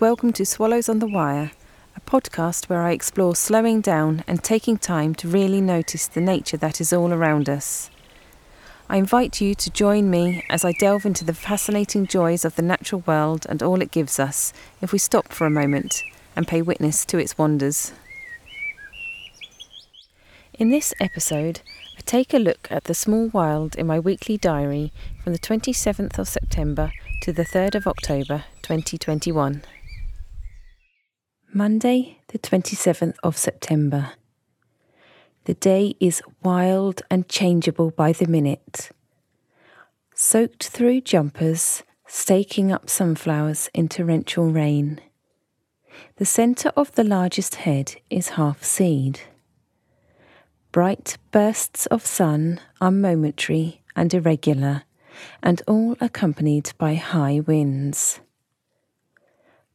Welcome to Swallows on the Wire, a podcast where I explore slowing down and taking time to really notice the nature that is all around us. I invite you to join me as I delve into the fascinating joys of the natural world and all it gives us if we stop for a moment and pay witness to its wonders. In this episode, I take a look at the small wild in my weekly diary from the 27th of September to the 3rd of October 2021. Monday, the 27th of September. The day is wild and changeable by the minute. Soaked through jumpers, staking up sunflowers in torrential rain. The centre of the largest head is half seed. Bright bursts of sun are momentary and irregular, and all accompanied by high winds.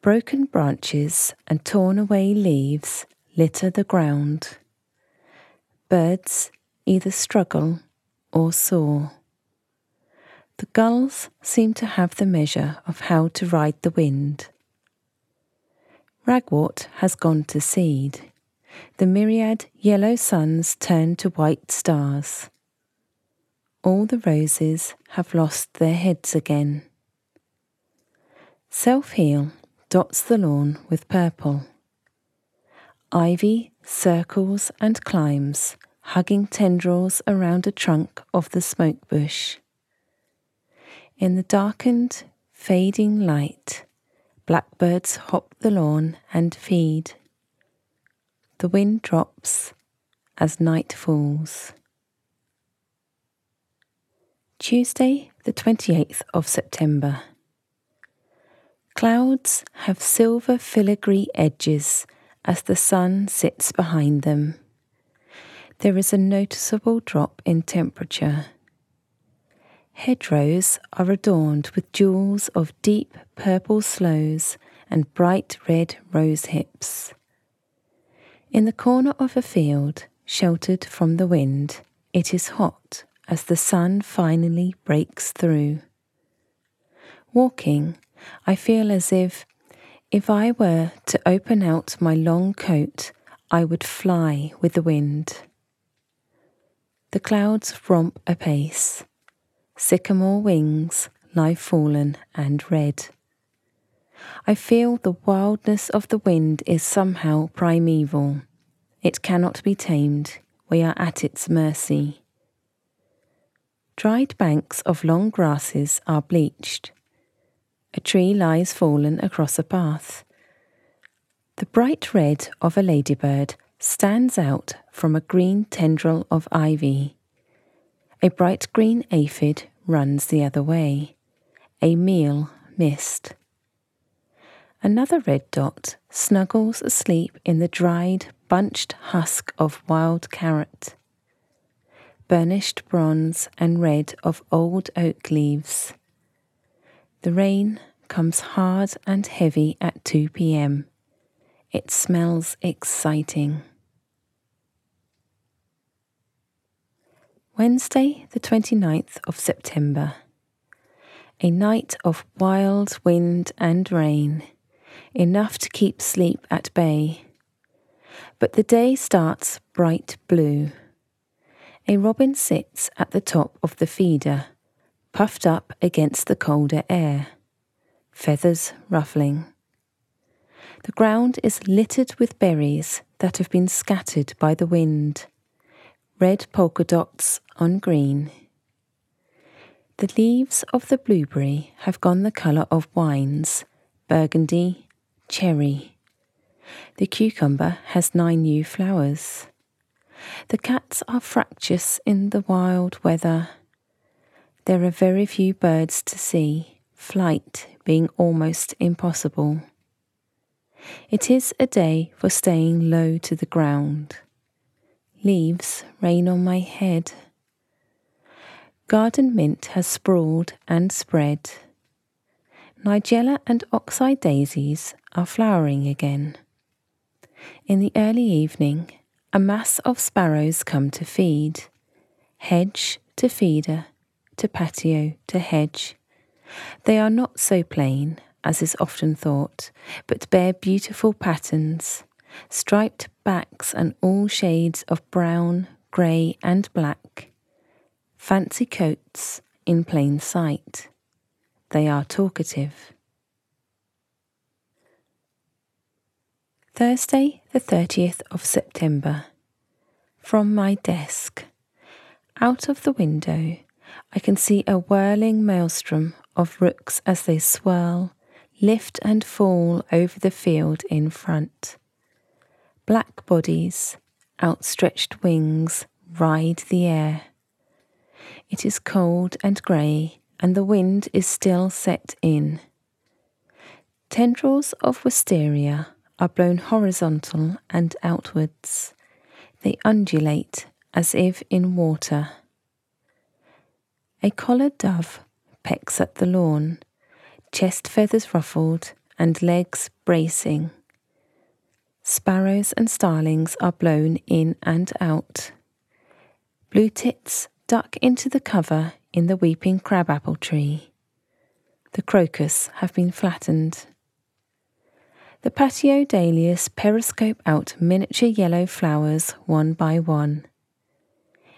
Broken branches and torn away leaves litter the ground. Birds either struggle or soar. The gulls seem to have the measure of how to ride the wind. Ragwort has gone to seed. The myriad yellow suns turn to white stars. All the roses have lost their heads again. Self heal dots the lawn with purple. Ivy circles and climbs, hugging tendrils around a trunk of the smoke bush. In the darkened, fading light, blackbirds hop the lawn and feed. The wind drops as night falls. Tuesday, the 28th of September. Clouds have silver filigree edges as the sun sits behind them. There is a noticeable drop in temperature. Hedgerows are adorned with jewels of deep purple sloes and bright red rose hips. In the corner of a field, sheltered from the wind, it is hot as the sun finally breaks through. Walking, I feel as if, if I were to open out my long coat, I would fly with the wind. The clouds romp apace. Sycamore wings lie fallen and red. I feel the wildness of the wind is somehow primeval. It cannot be tamed. We are at its mercy. Dried banks of long grasses are bleached. A tree lies fallen across a path. The bright red of a ladybird stands out from a green tendril of ivy. A bright green aphid runs the other way. A meal missed. Another red dot snuggles asleep in the dried, bunched husk of wild carrot. Burnished bronze and red of old oak leaves. The rain comes hard and heavy at 2 pm. It smells exciting. Wednesday, the 29th of September. A night of wild wind and rain enough to keep sleep at bay. But the day starts bright blue. A robin sits at the top of the feeder, puffed up against the colder air, feathers ruffling. The ground is littered with berries that have been scattered by the wind, red polka dots on green. The leaves of the blueberry have gone the colour of wines, burgundy, cherry. The cucumber has nine new flowers. The cats are fractious in the wild weather. There are very few birds to see, flight being almost impossible. It is a day for staying low to the ground. Leaves rain on my head. Garden mint has sprawled and spread. Nigella and oxeye daisies are flowering again. In the early evening, a mass of sparrows come to feed, hedge to feeder, to patio to hedge. They are not so plain, as is often thought, but bear beautiful patterns, striped backs and all shades of brown, grey, and black, fancy coats in plain sight. They are talkative. Thursday, the 30th of September. From my desk. Out of the window, I can see a whirling maelstrom of rooks as they swirl, lift and fall over the field in front. Black bodies, outstretched wings, ride the air. It is cold and grey, and the wind is still set in. Tendrils of wisteria are blown horizontal and outwards. They undulate as if in water. A collared dove pecks at the lawn, chest feathers ruffled and legs bracing. Sparrows and starlings are blown in and out. Blue tits duck into the cover in the weeping crabapple tree. The crocus have been flattened. The patio dahlias periscope out miniature yellow flowers one by one.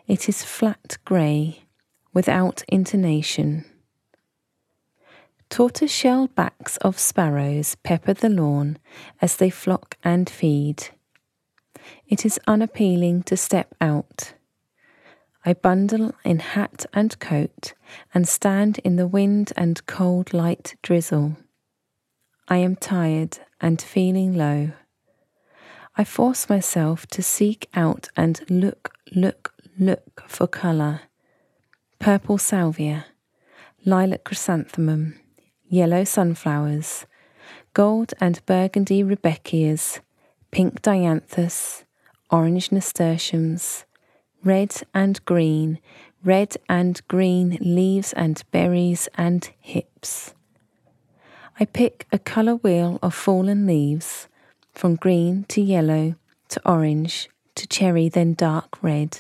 It is flat grey, without intonation. Tortoise-shell backs of sparrows pepper the lawn as they flock and feed. It is unappealing to step out. I bundle in hat and coat and stand in the wind and cold light drizzle. I am tired and feeling low. I force myself to seek out and look, look, look for colour. Purple salvia, lilac chrysanthemum, yellow sunflowers, gold and burgundy rudbeckias, pink dianthus, orange nasturtiums, red and green, red and green leaves and berries and hips. I pick a colour wheel of fallen leaves, from green to yellow to orange to cherry, then dark red.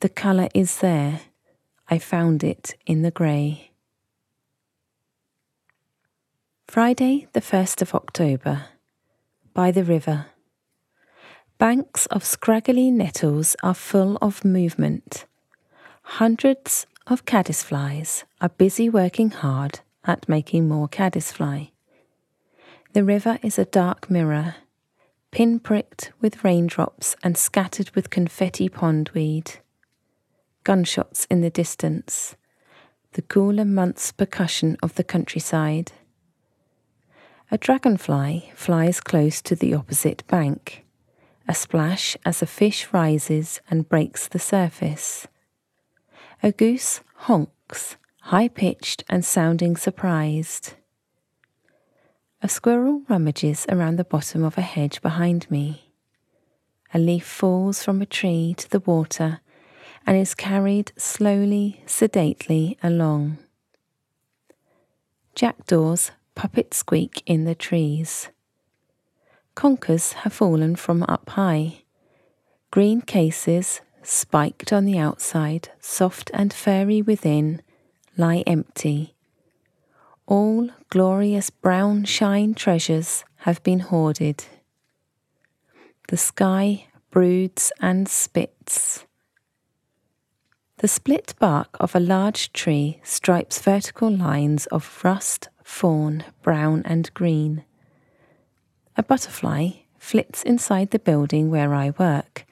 The colour is there. I found it in the grey. Friday, the 1st of October. By the river. Banks of scraggly nettles are full of movement. Hundreds of caddisflies are busy working hard at making more caddisfly. The river is a dark mirror, pin-pricked with raindrops and scattered with confetti pondweed. Gunshots in the distance, the cooler month's percussion of the countryside. A dragonfly flies close to the opposite bank, a splash as a fish rises and breaks the surface. A goose honks high pitched and sounding surprised. A squirrel rummages around the bottom of a hedge behind me. A leaf falls from a tree to the water and is carried slowly, sedately along. Jackdaws puppet squeak in the trees. Conkers have fallen from up high. Green cases, spiked on the outside, soft and furry within, lie empty. All glorious brown shine treasures have been hoarded. The sky broods and spits. The split bark of a large tree stripes vertical lines of rust, fawn, brown, and green. A butterfly flits inside the building where I work.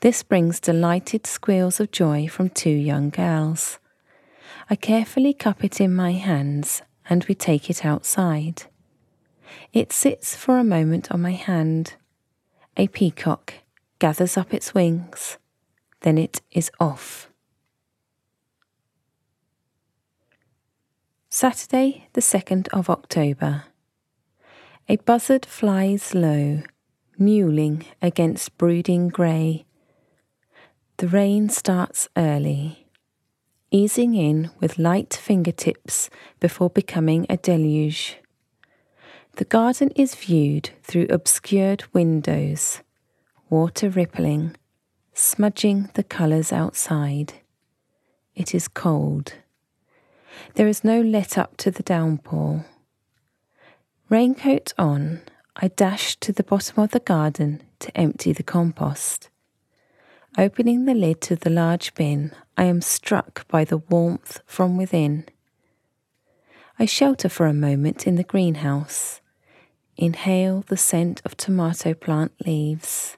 This brings delighted squeals of joy from two young girls. I carefully cup it in my hands and we take it outside. It sits for a moment on my hand. A peacock gathers up its wings, then it is off. Saturday, the 2nd of October. A buzzard flies low, mewling against brooding grey. The rain starts early easing in with light fingertips before becoming a deluge. The garden is viewed through obscured windows, water rippling, smudging the colours outside. It is cold. There is no let up to the downpour. Raincoat on, I dash to the bottom of the garden to empty the compost. Opening the lid to the large bin, I am struck by the warmth from within. I shelter for a moment in the greenhouse, inhale the scent of tomato plant leaves.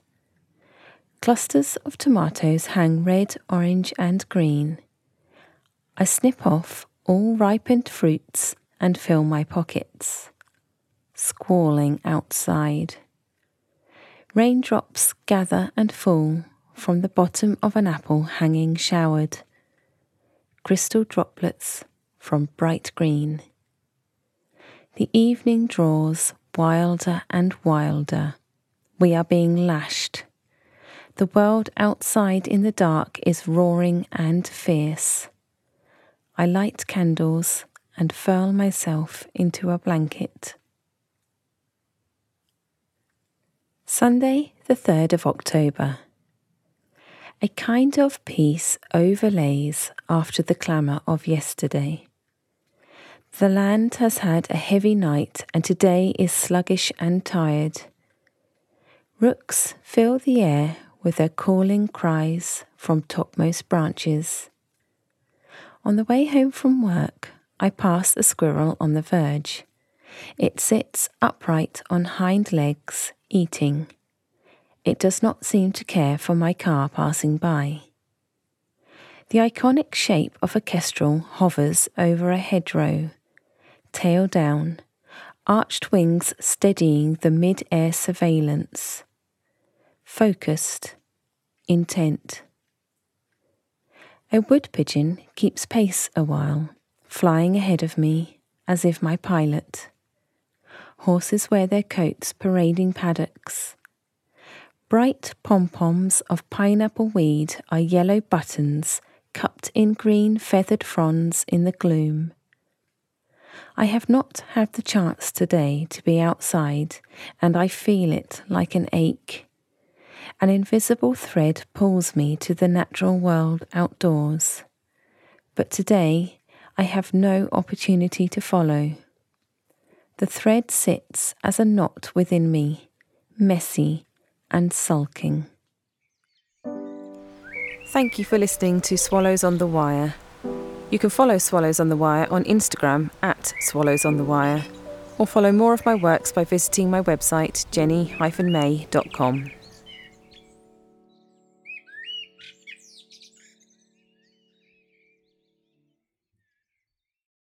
Clusters of tomatoes hang red, orange, and green. I snip off all ripened fruits and fill my pockets. Squalling outside. Raindrops gather and fall from the bottom of an apple hanging showered. Crystal droplets from bright green. The evening draws wilder and wilder. We are being lashed. The world outside in the dark is roaring and fierce. I light candles and furl myself into a blanket. Sunday, the 3rd of October. A kind of peace overlays after the clamour of yesterday. The land has had a heavy night and today is sluggish and tired. Rooks fill the air with their calling cries from topmost branches. On the way home from work, I pass a squirrel on the verge. It sits upright on hind legs, eating. It does not seem to care for my car passing by. The iconic shape of a kestrel hovers over a hedgerow, tail down, arched wings steadying the mid air surveillance. Focused, intent. A wood pigeon keeps pace a while, flying ahead of me as if my pilot. Horses wear their coats parading paddocks. Bright pom poms of pineapple weed are yellow buttons cupped in green feathered fronds in the gloom. I have not had the chance today to be outside, and I feel it like an ache. An invisible thread pulls me to the natural world outdoors. But today I have no opportunity to follow. The thread sits as a knot within me, messy and sulking. Thank you for listening to Swallows on the Wire. You can follow Swallows on the Wire on Instagram at Swallows on the Wire, or follow more of my works by visiting my website jenny-may.com.